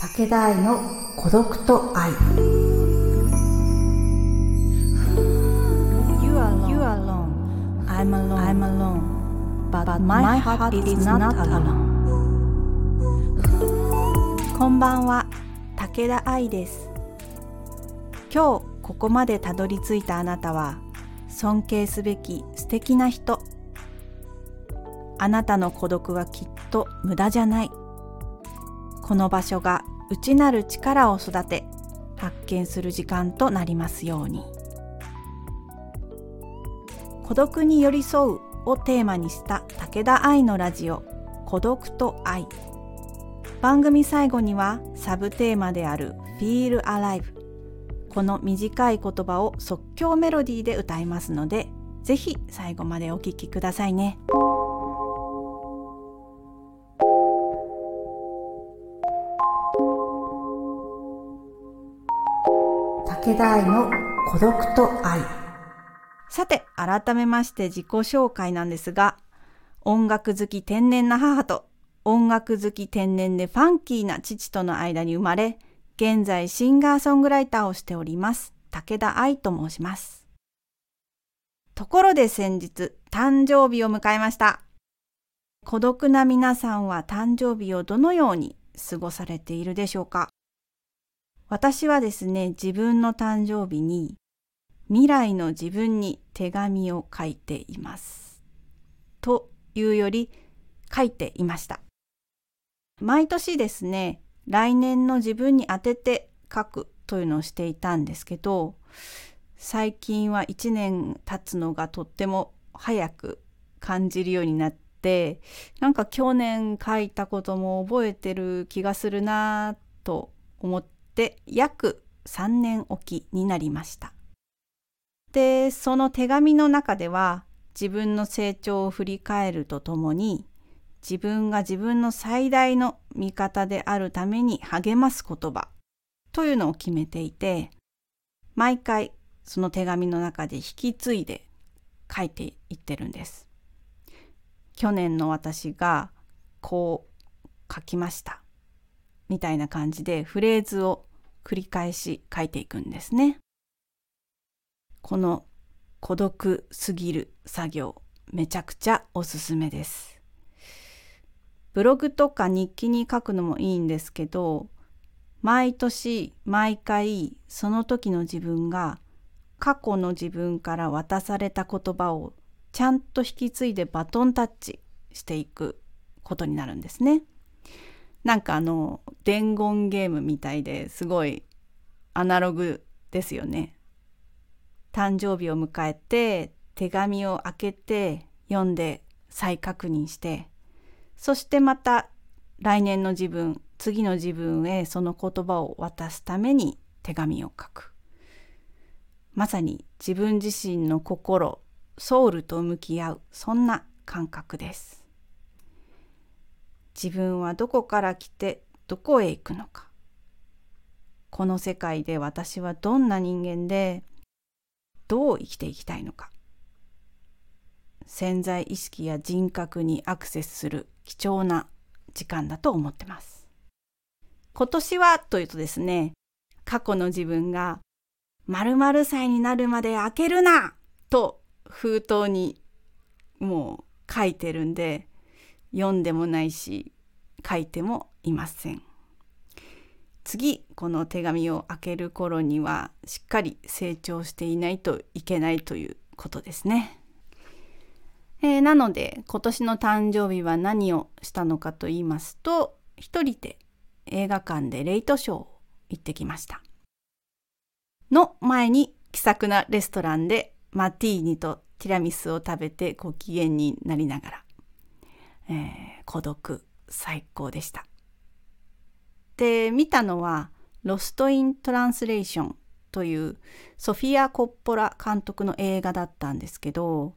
武田愛の孤独と愛 You are, you are alone. I'm alone. I'm alone. But, my, heart, is not alone. こんばんは、武田愛です。今日ここまでたどり着いたあなたは尊敬すべき素敵な人。あなたの孤独はきっと無駄じゃない。この場所が内なる力を育て発見する時間となりますように。孤独に寄り添うをテーマにした武田愛のラジオ孤独と愛。番組最後にはサブテーマである Feel Alive この短い言葉を即興メロディーで歌いますのでぜひ最後までお聴きくださいね。武田愛の孤独と愛。さて改めまして自己紹介なんですが音楽好き天然な母と音楽好き天然でファンキーな父との間に生まれ現在シンガーソングライターをしております武田愛と申します。ところで先日誕生日を迎えました。孤独な皆さんは誕生日をどのように過ごされているでしょうか？私はですね自分の誕生日に未来の自分に手紙を書いています。というより書いていました。毎年ですね、来年の自分に当てて書くというのをしていたんですけど、最近は1年経つのがとっても早く感じるようになって、なんか去年書いたことも覚えてる気がするなと思って約3年おきになりました。でその手紙の中では自分の成長を振り返るとともに自分が自分の最大の味方であるために励ます言葉というのを決めていて毎回その手紙の中で引き継いで書いていってるんです。去年の私がこう書きましたみたいな感じでフレーズを繰り返し書いていくんですね。この孤独すぎる作業めちゃくちゃおすすめです。ブログとか日記に書くのもいいんですけど毎年毎回その時の自分が過去の自分から渡された言葉をちゃんと引き継いでバトンタッチしていくことになるんですね。なんかあの伝言ゲームみたいですごいアナログですよね。誕生日を迎えて手紙を開けて読んで再確認してそしてまた来年の自分次の自分へその言葉を渡すために手紙を書くまさに自分自身の心ソウルと向き合うそんな感覚です自分はどこから来てどこへ行くのか。この世界で私はどんな人間でどう生きていきたいのか。潜在意識や人格にアクセスする貴重な時間だと思ってます。今年はというとですね過去の自分が〇〇歳になるまで開けるなと封筒にもう書いてるんで読んでもないし書いてもいません次この手紙を開ける頃にはしっかり成長していないといけないということですね。えー、なので今年の誕生日は何をしたのかと言いますと一人で映画館でレイトショーを行ってきました。の前に気さくなレストランでマティーニとティラミスを食べてご機嫌になりながら、えー、孤独最高でした。で見たのは「ロスト・イン・トランスレーション」というソフィア・コッポラ監督の映画だったんですけど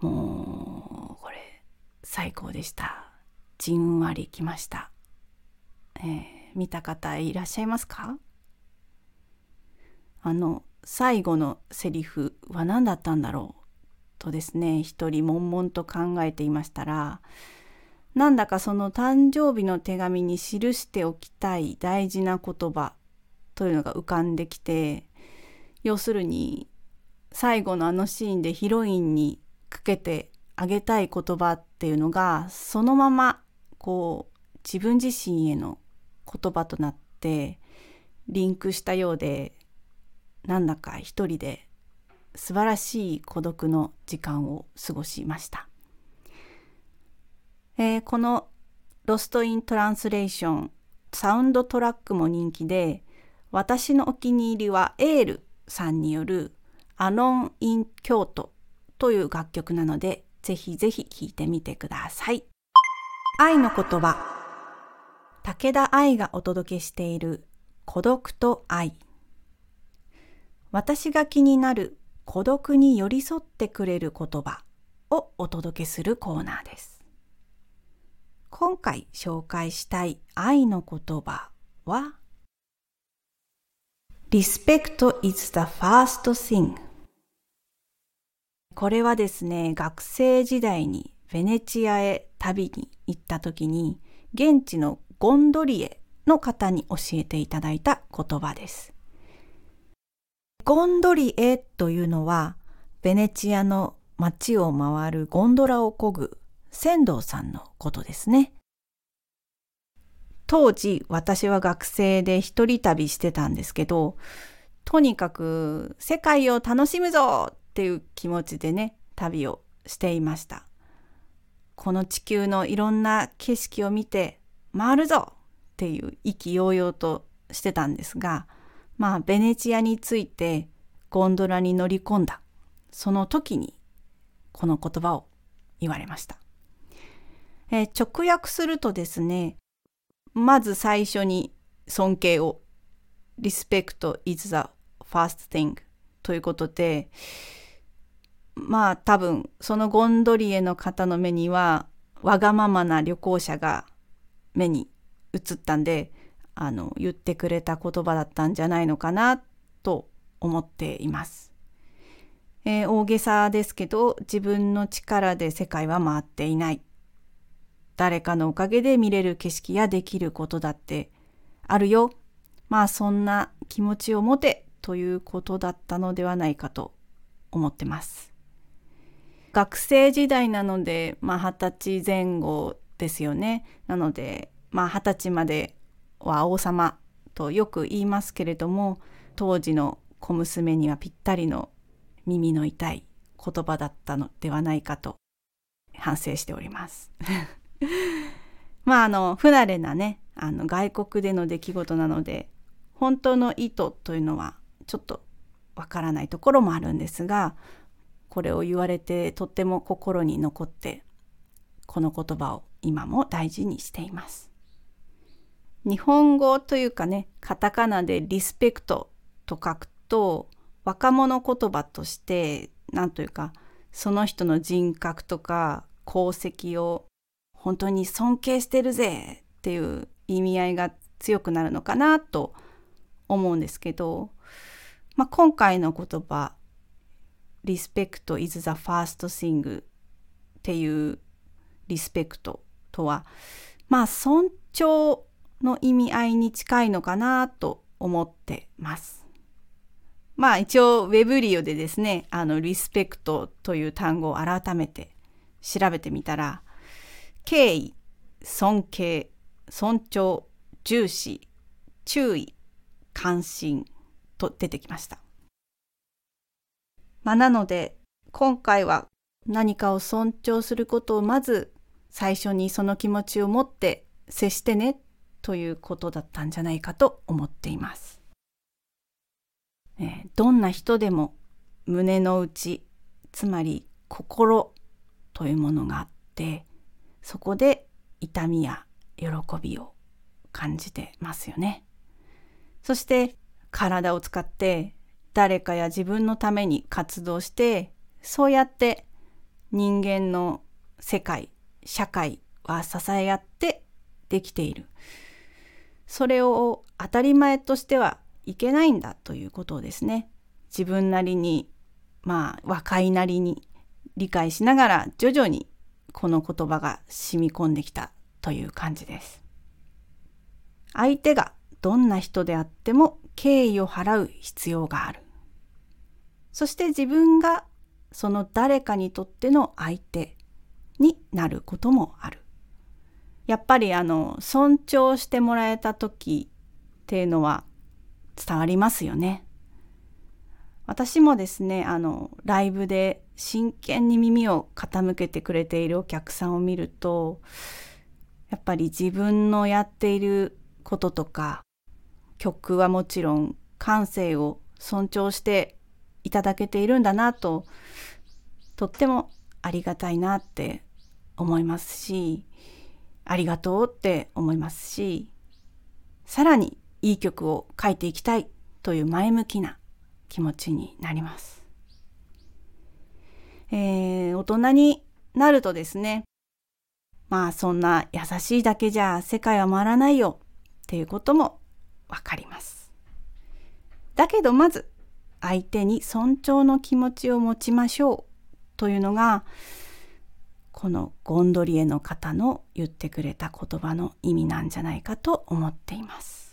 もうこれ最高でした。じんわりきました、えー、見た方いらっしゃいますか？あの最後のセリフは何だったんだろう？とですね一人悶々と考えていましたらなんだかその誕生日の手紙に記しておきたい大事な言葉というのが浮かんできて要するに最後のあのシーンでヒロインにかけてあげたい言葉っていうのがそのままこう自分自身への言葉となってリンクしたようでなんだか一人で素晴らしい孤独の時間を過ごしました。えー、この「ロスト・イン・トランスレーション」サウンドトラックも人気で私のお気に入りはエールさんによる「アロン・イン・京都」という楽曲なのでぜひぜひ聴いてみてください。愛の言葉武田愛がお届けしている孤独と愛私が気になる孤独に寄り添ってくれる言葉をお届けするコーナーです。今回紹介したい愛の言葉は Respect is the first thing これはですね、学生時代にベネチアへ旅に行った時に現地のゴンドリエの方に教えていただいた言葉です。ゴンドリエというのはベネチアの街を回るゴンドラを漕ぐ船頭さんのことですね。当時私は学生で一人旅してたんですけど、とにかく世界を楽しむぞっていう気持ちでね、旅をしていました。この地球のいろんな景色を見て回るぞっていう意気揚々としてたんですが、まあベネチアについてゴンドラに乗り込んだその時にこの言葉を言われました。えー、直訳するとですね、まず最初に尊敬を Respect is the first thing ということで、まあ多分そのゴンドリエの方の目にはわがままな旅行者が目に映ったんで、あの言ってくれた言葉だったんじゃないのかなと思っています。えー、大げさですけど自分の力で世界は回っていない。誰かのおかげで見れる景色やできることだってあるよ。まあそんな気持ちを持てということだったのではないかと思ってます。学生時代なので、まあ二十歳前後ですよね。なので、まあ二十歳までは王様とよく言いますけれども、当時の小娘にはぴったりの耳の痛い言葉だったのではないかと反省しております。まああの不慣れなねあの外国での出来事なので本当の意図というのはちょっとわからないところもあるんですがこれを言われてとっても心に残ってこの言葉を今も大事にしています。日本語というかねカタカナでリスペクトと書くと若者言葉として何というかその人の人格とか功績を本当に尊敬してるぜっていう意味合いが強くなるのかなと思うんですけど、まあ、今回の言葉「Respect is the first thing」っていうリスペクトとはまあ尊重の意味合いに近いのかなと思ってます。まあ一応ウェブリオでですね、あのリスペクトという単語を改めて調べてみたら、敬意、尊敬、尊重、重視、注意、関心と出てきました。まあ、なので今回は何かを尊重することをまず最初にその気持ちを持って接してねということだったんじゃないかと思っています。えどんな人でも胸の内つまり心というものがあってそこで痛みや喜びを感じてますよね。そして体を使って誰かや自分のために活動してそうやって人間の世界社会は支え合ってできているそれを当たり前としてはいけないんだということをですね自分なりにまあ若いなりに理解しながら徐々にこの言葉が染み込んできたという感じです。相手がどんな人であっても敬意を払う必要がある。そして自分がその誰かにとっての相手になることもある。やっぱりあの尊重してもらえた時っていうのは伝わりますよね。私もですねあのライブで真剣に耳を傾けてくれているお客さんを見るとやっぱり自分のやっていることとか曲はもちろん感性を尊重していただけているんだなととってもありがたいなって思いますしありがとうって思いますしさらにいい曲を書いていきたいという前向きな気持ちになります。えー、大人になるとですねまあそんな優しいだけじゃ世界は回らないよっていうこともわかります。だけどまず相手に尊重の気持ちを持ちましょうというのがこのゴンドリエの方の言ってくれた言葉の意味なんじゃないかと思っています。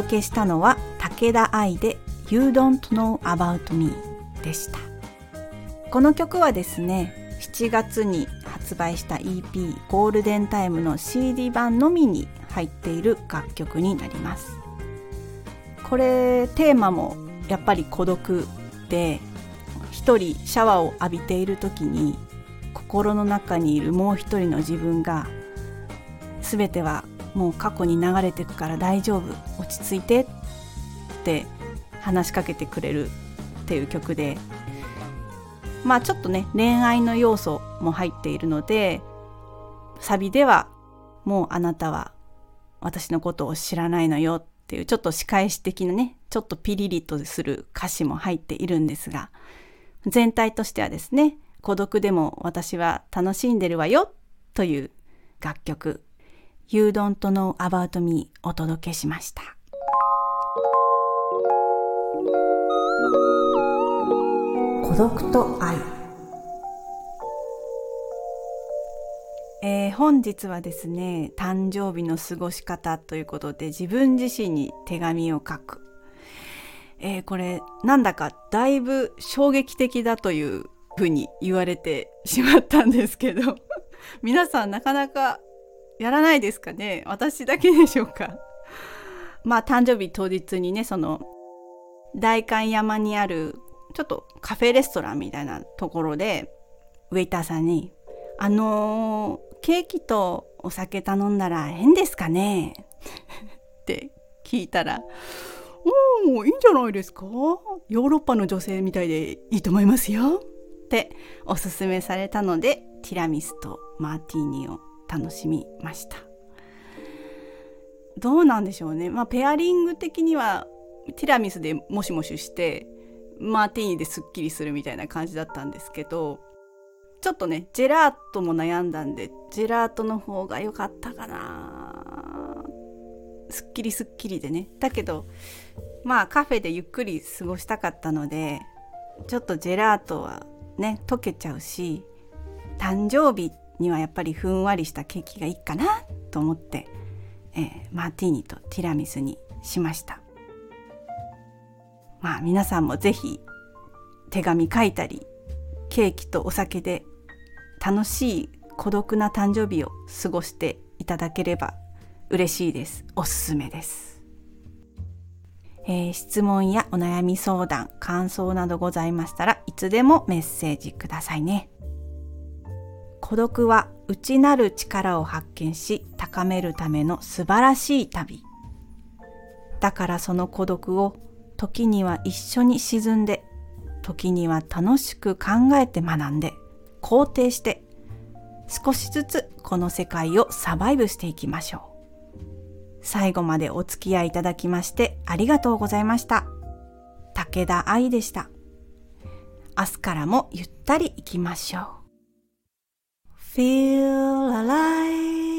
届けしたのは武田愛で You Don't Know About Me でした。この曲はですね7月に発売した EP ゴールデンタイムの CD 版のみに入っている楽曲になります。これテーマもやっぱり孤独で一人シャワーを浴びている時に心の中にいるもう一人の自分が全てはもう過去に流れてくから大丈夫。落ち着いてって話しかけてくれるっていう曲で。まあちょっとね恋愛の要素も入っているのでサビではもうあなたは私のことを知らないのよっていうちょっと仕返し的なねちょっとピリリとする歌詞も入っているんですが全体としてはですね孤独でも私は楽しんでるわよという楽曲。You Don't Know About Me お届けしました。孤独と愛えー、本日はですね誕生日の過ごし方ということで自分自身に手紙を書く、えー、これなんだかだいぶ衝撃的だというふうに言われてしまったんですけど皆さんなかなかやらないですかね？私だけでしょうか？まあ誕生日当日にねその代官山にあるちょっとカフェレストランみたいなところでウェイターさんに「あのー、ケーキとお酒頼んだら変ですかね? 」って聞いたら「おおいいんじゃないですか？ヨーロッパの女性みたいでいいと思いますよ」っておすすめされたのでティラミスとマーティーニを楽しみました。どうなんでしょうね。まあペアリング的にはティラミスでモシモシしてマーティーニですっきりするみたいな感じだったんですけどちょっとねジェラートも悩んだんでジェラートの方が良かったかな。すっきりすっきりでね。だけどまあカフェでゆっくり過ごしたかったのでちょっとジェラートはね溶けちゃうし誕生日にはやっぱりふんわりしたケーキがいいかなと思って、えー、マーティーニとティラミスにしました。まあ皆さんも是非手紙書いたりケーキとお酒で楽しい孤独な誕生日を過ごしていただければ嬉しいです。おすすめです、えー、質問やお悩み相談感想などございましたらいつでもメッセージくださいね。孤独は内なる力を発見し高めるための素晴らしい旅。だからその孤独を時には一緒に沈んで時には楽しく考えて学んで肯定して少しずつこの世界をサバイブしていきましょう。最後までお付き合いいただきましてありがとうございました。武田愛でした。明日からもゆったりいきましょう。Feel alive